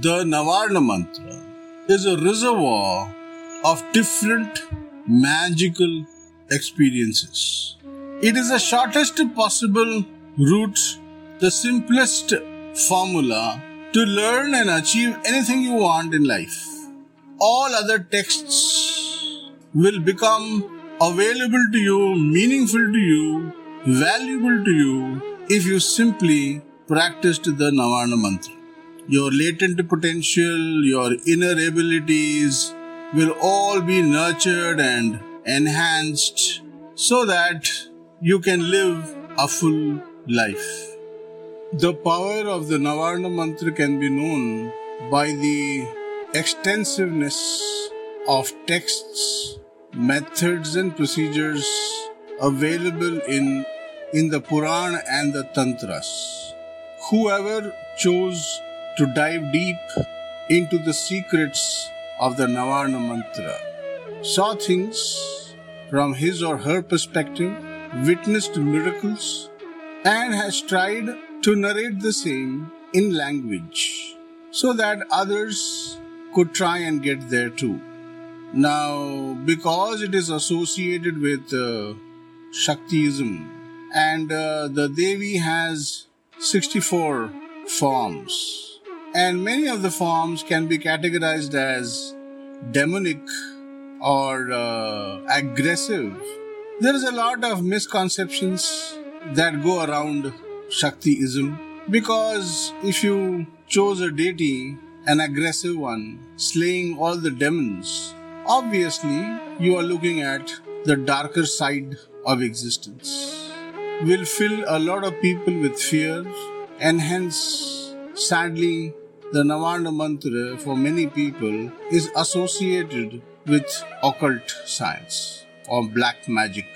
the Navarna mantra is a reservoir of different magical experiences. It is the shortest possible route, the simplest formula to learn and achieve anything you want in life. All other texts will become available to you, meaningful to you, valuable to you if you simply practiced the Navarna mantra. Your latent potential, your inner abilities will all be nurtured and enhanced so that you can live a full life. The power of the Navarna mantra can be known by the extensiveness of texts, methods, and procedures available in, in the Puran and the Tantras. Whoever chose to dive deep into the secrets of the Navarna mantra saw things from his or her perspective, witnessed miracles, and has tried to narrate the same in language so that others could try and get there too. Now, because it is associated with uh, Shaktiism and uh, the Devi has 64 forms, and many of the forms can be categorized as demonic or uh, aggressive. There is a lot of misconceptions that go around Shaktiism because if you chose a deity, an aggressive one, slaying all the demons, obviously you are looking at the darker side of existence. Will fill a lot of people with fear and hence, sadly, the Navarna mantra for many people is associated with occult science or black magic.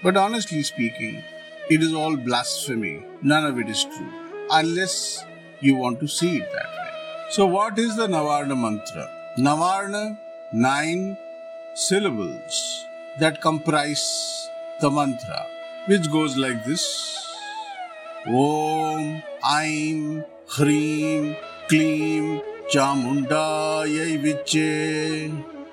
But honestly speaking, it is all blasphemy. None of it is true. Unless you want to see it that way. So, what is the Navarna mantra? Navarna, nine syllables that comprise the mantra, which goes like this Om, Aim, Hreem, Kleem, Chamundayai Viche.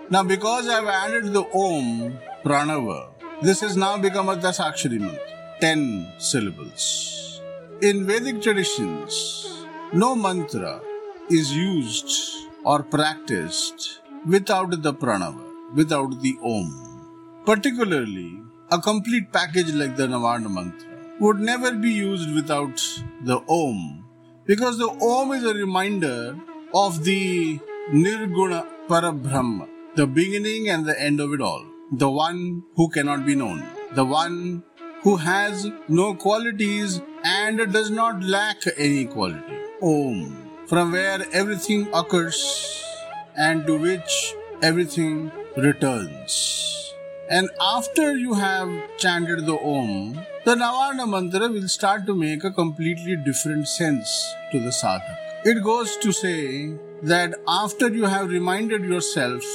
Now, because I've added the Om, Pranava, this has now become a Dasakshari mantra. 10 syllables. In Vedic traditions, no mantra is used or practiced without the pranava, without the om. Particularly, a complete package like the Navarna mantra would never be used without the om because the om is a reminder of the Nirguna Parabrahma, the beginning and the end of it all, the one who cannot be known, the one who has no qualities and does not lack any quality. Om, from where everything occurs and to which everything returns. And after you have chanted the Om, the Navarna mantra will start to make a completely different sense to the sadhak. It goes to say that after you have reminded yourself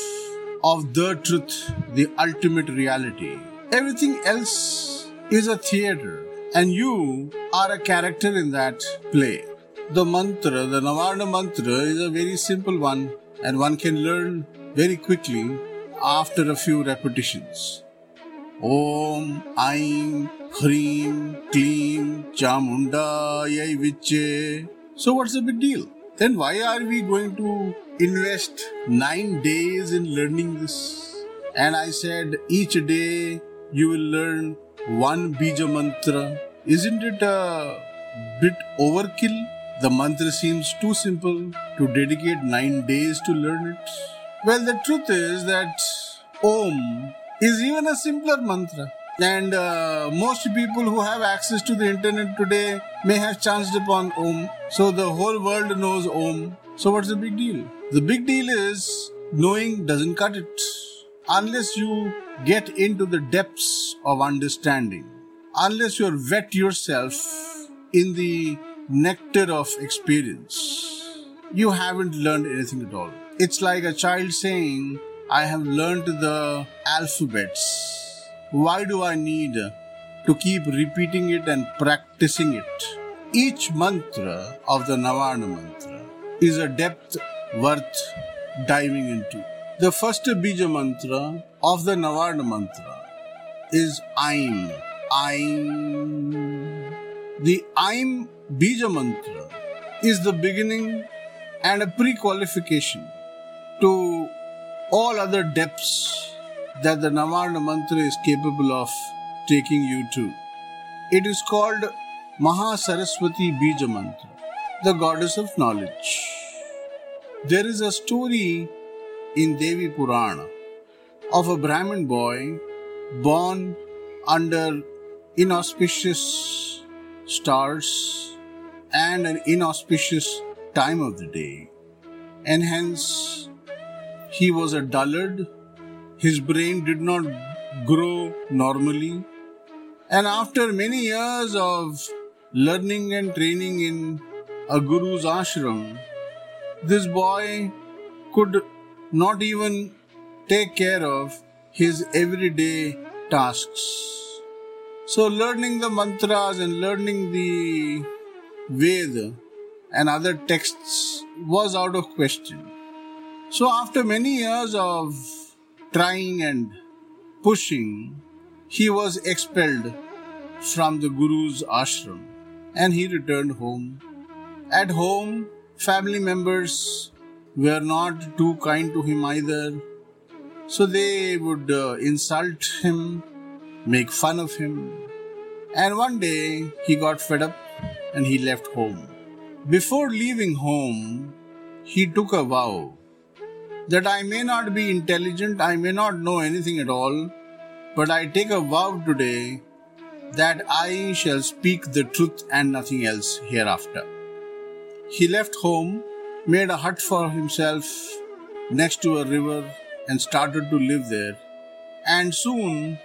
of the truth, the ultimate reality, everything else is a theater and you are a character in that play. The mantra, the Navarna mantra, is a very simple one and one can learn very quickly after a few repetitions. Om, Aim, Hreem, Kleem, Chamunda, Yai Viche. So, what's the big deal? Then, why are we going to invest nine days in learning this? And I said, each day you will learn one bija mantra. Isn't it a bit overkill? The mantra seems too simple to dedicate nine days to learn it. Well, the truth is that Om is even a simpler mantra. And uh, most people who have access to the internet today may have chanced upon Om. So the whole world knows Om. So what's the big deal? The big deal is knowing doesn't cut it unless you get into the depths of understanding, unless you are wet yourself in the nectar of experience, you haven't learned anything at all. It's like a child saying, I have learned the alphabets. Why do I need to keep repeating it and practicing it? Each mantra of the Navarna mantra is a depth worth diving into. The first Bija mantra of the Navarna mantra is Aim. Aim. The Aim Bija mantra is the beginning and a pre qualification to all other depths that the Navarna mantra is capable of taking you to. It is called Maha Saraswati Bija mantra, the goddess of knowledge. There is a story in Devi Purana of a Brahmin boy born under inauspicious stars and an inauspicious time of the day, and hence he was a dullard. His brain did not grow normally, and after many years of learning and training in a guru's ashram, this boy could not even take care of his everyday tasks. So, learning the mantras and learning the Veda and other texts was out of question. So, after many years of trying and pushing, he was expelled from the Guru's ashram and he returned home. At home, family members were not too kind to him either. So they would uh, insult him, make fun of him. And one day he got fed up and he left home. Before leaving home, he took a vow that I may not be intelligent, I may not know anything at all, but I take a vow today that I shall speak the truth and nothing else hereafter. He left home made a hut for himself next to a river and started to live there. And soon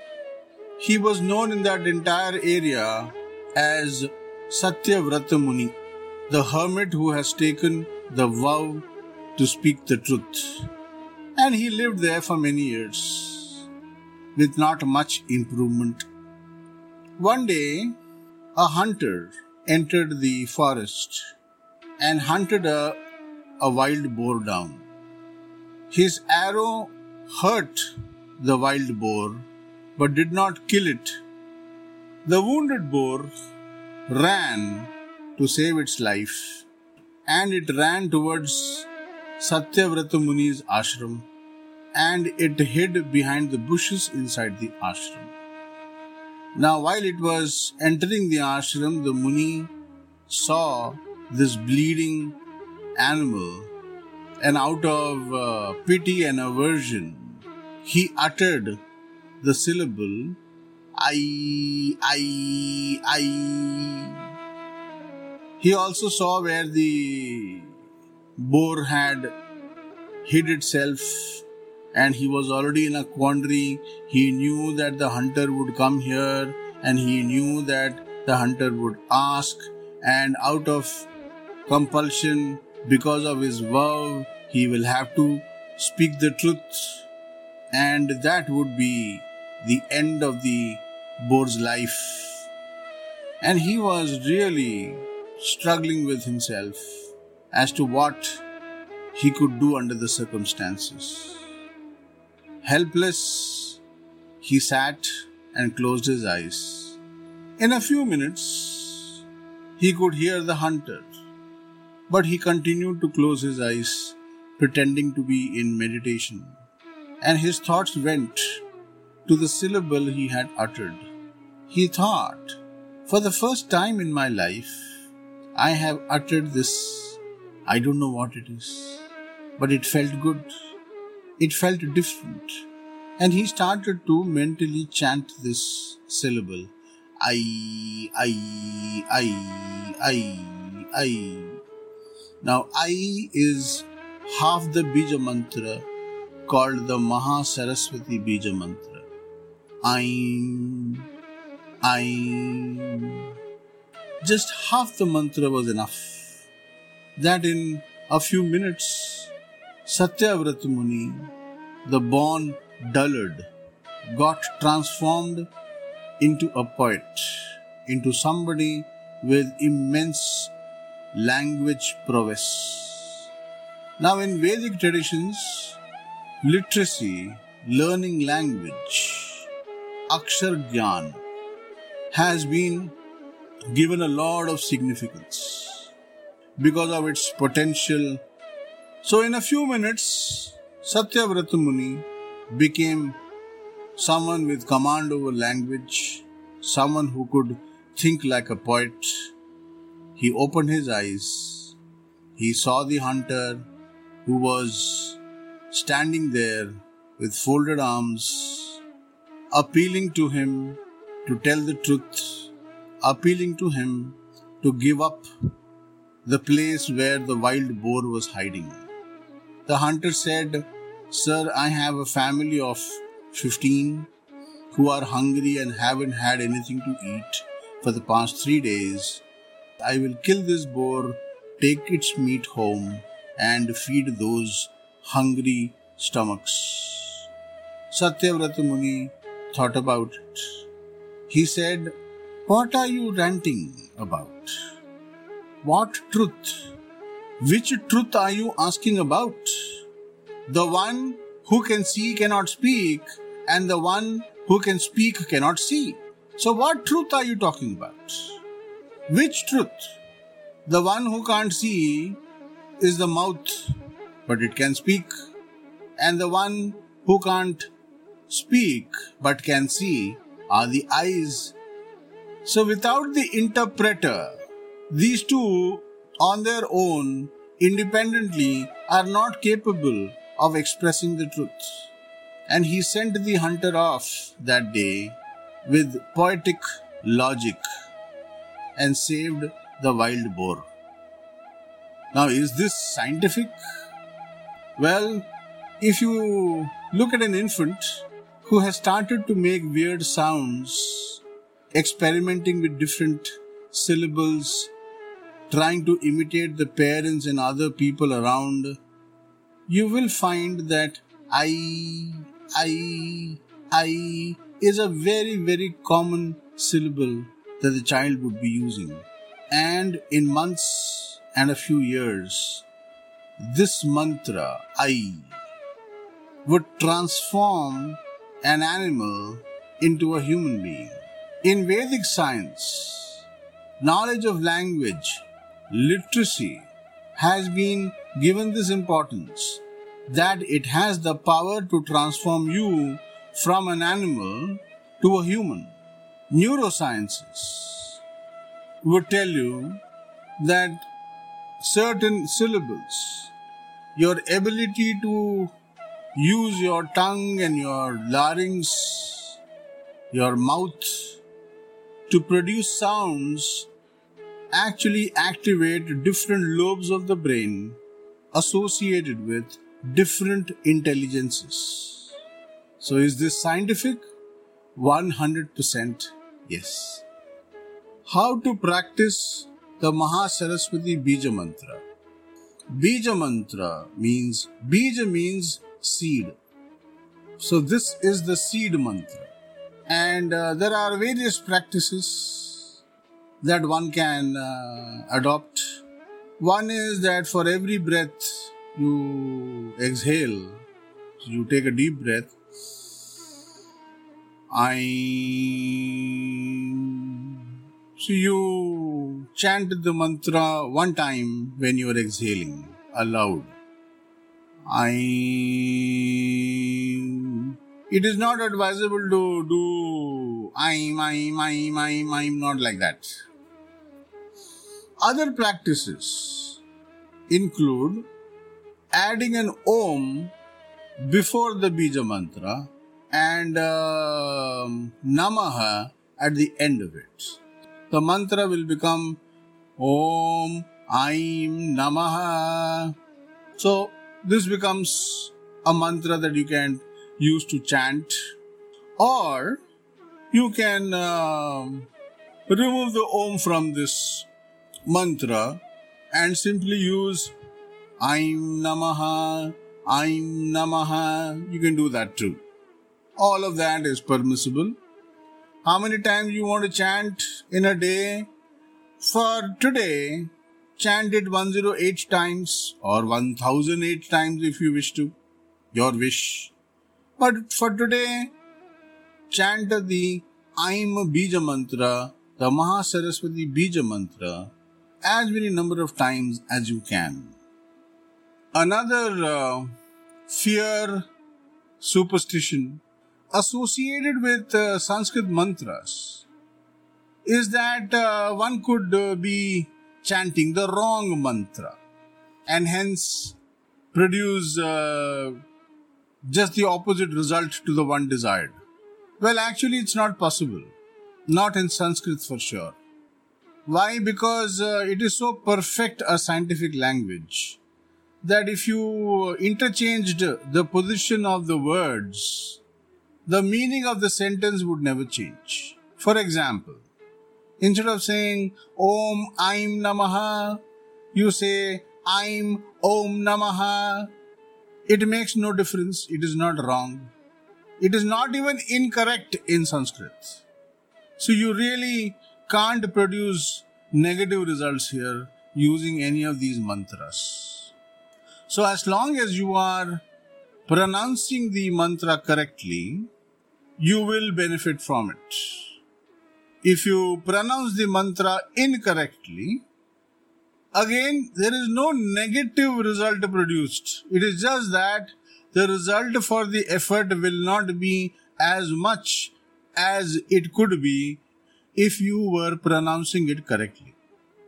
he was known in that entire area as Satyavrata Muni, the hermit who has taken the vow to speak the truth. And he lived there for many years with not much improvement. One day, a hunter entered the forest and hunted a a wild boar down. His arrow hurt the wild boar but did not kill it. The wounded boar ran to save its life and it ran towards Satyavrata Muni's ashram and it hid behind the bushes inside the ashram. Now, while it was entering the ashram, the Muni saw this bleeding animal, and out of uh, pity and aversion, he uttered the syllable I, I, I. He also saw where the boar had hid itself and he was already in a quandary. He knew that the hunter would come here and he knew that the hunter would ask, and out of compulsion, because of his vow, he will have to speak the truth, and that would be the end of the boar's life. And he was really struggling with himself as to what he could do under the circumstances. Helpless, he sat and closed his eyes. In a few minutes, he could hear the hunter but he continued to close his eyes, pretending to be in meditation. And his thoughts went to the syllable he had uttered. He thought, For the first time in my life, I have uttered this. I don't know what it is, but it felt good. It felt different. And he started to mentally chant this syllable I, I, I, I, I. Now, I is half the Bija mantra called the Maha Saraswati Bija mantra. Aim, Aim. Just half the mantra was enough. That in a few minutes, Satyavrata Muni, the born dullard, got transformed into a poet, into somebody with immense language prowess. Now, in Vedic traditions, literacy, learning language, Akshar Gyan, has been given a lot of significance because of its potential. So, in a few minutes, Satyavrata Muni became someone with command over language, someone who could think like a poet. He opened his eyes. He saw the hunter who was standing there with folded arms, appealing to him to tell the truth, appealing to him to give up the place where the wild boar was hiding. The hunter said, Sir, I have a family of 15 who are hungry and haven't had anything to eat for the past three days. I will kill this boar, take its meat home, and feed those hungry stomachs. Satyavrata Muni thought about it. He said, What are you ranting about? What truth? Which truth are you asking about? The one who can see cannot speak, and the one who can speak cannot see. So, what truth are you talking about? Which truth? The one who can't see is the mouth, but it can speak, and the one who can't speak but can see are the eyes. So, without the interpreter, these two on their own independently are not capable of expressing the truth. And he sent the hunter off that day with poetic logic and saved the wild boar. Now, is this scientific? Well, if you look at an infant who has started to make weird sounds, experimenting with different syllables, trying to imitate the parents and other people around, you will find that I, I, I is a very, very common syllable that the child would be using. And in months and a few years, this mantra, I, would transform an animal into a human being. In Vedic science, knowledge of language, literacy, has been given this importance that it has the power to transform you from an animal to a human. Neurosciences would tell you that certain syllables, your ability to use your tongue and your larynx, your mouth to produce sounds actually activate different lobes of the brain associated with different intelligences. So, is this scientific? 100% yes. How to practice the Mahasaraswati Bija Mantra. Bija Mantra means, Bija means seed. So this is the seed mantra. And uh, there are various practices that one can uh, adopt. One is that for every breath you exhale, you take a deep breath. I so you chant the mantra one time when you are exhaling aloud. I. It is not advisable to do I'm, I'm, I'm, I'm, I'm, not like that. Other practices include adding an Om before the Bija mantra and uh, Namaha at the end of it. The mantra will become Om Aim Namaha. So this becomes a mantra that you can use to chant, or you can uh, remove the Om from this mantra and simply use Aim Namaha, Aim Namaha. You can do that too. All of that is permissible. How many times you want to chant in a day? For today, chant it 108 times or 1008 times if you wish to, your wish. But for today, chant the Aim Bija Mantra, the Mahasaraswati Bija Mantra, as many number of times as you can. Another uh, fear, superstition associated with uh, Sanskrit mantras is that uh, one could uh, be chanting the wrong mantra and hence produce uh, just the opposite result to the one desired. Well, actually, it's not possible. Not in Sanskrit for sure. Why? Because uh, it is so perfect a scientific language that if you interchanged the position of the words, the meaning of the sentence would never change. For example, instead of saying Om Aim Namaha, you say Aim Om Namaha. It makes no difference. It is not wrong. It is not even incorrect in Sanskrit. So you really can't produce negative results here using any of these mantras. So as long as you are pronouncing the mantra correctly, you will benefit from it. If you pronounce the mantra incorrectly, again there is no negative result produced. It is just that the result for the effort will not be as much as it could be if you were pronouncing it correctly.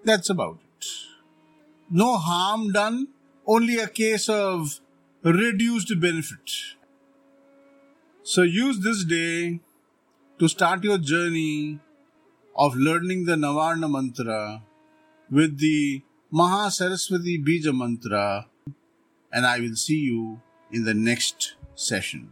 That's about it. No harm done, only a case of reduced benefit. So use this day to start your journey of learning the Navarna mantra with the Mahasaraswati Bija mantra, and I will see you in the next session.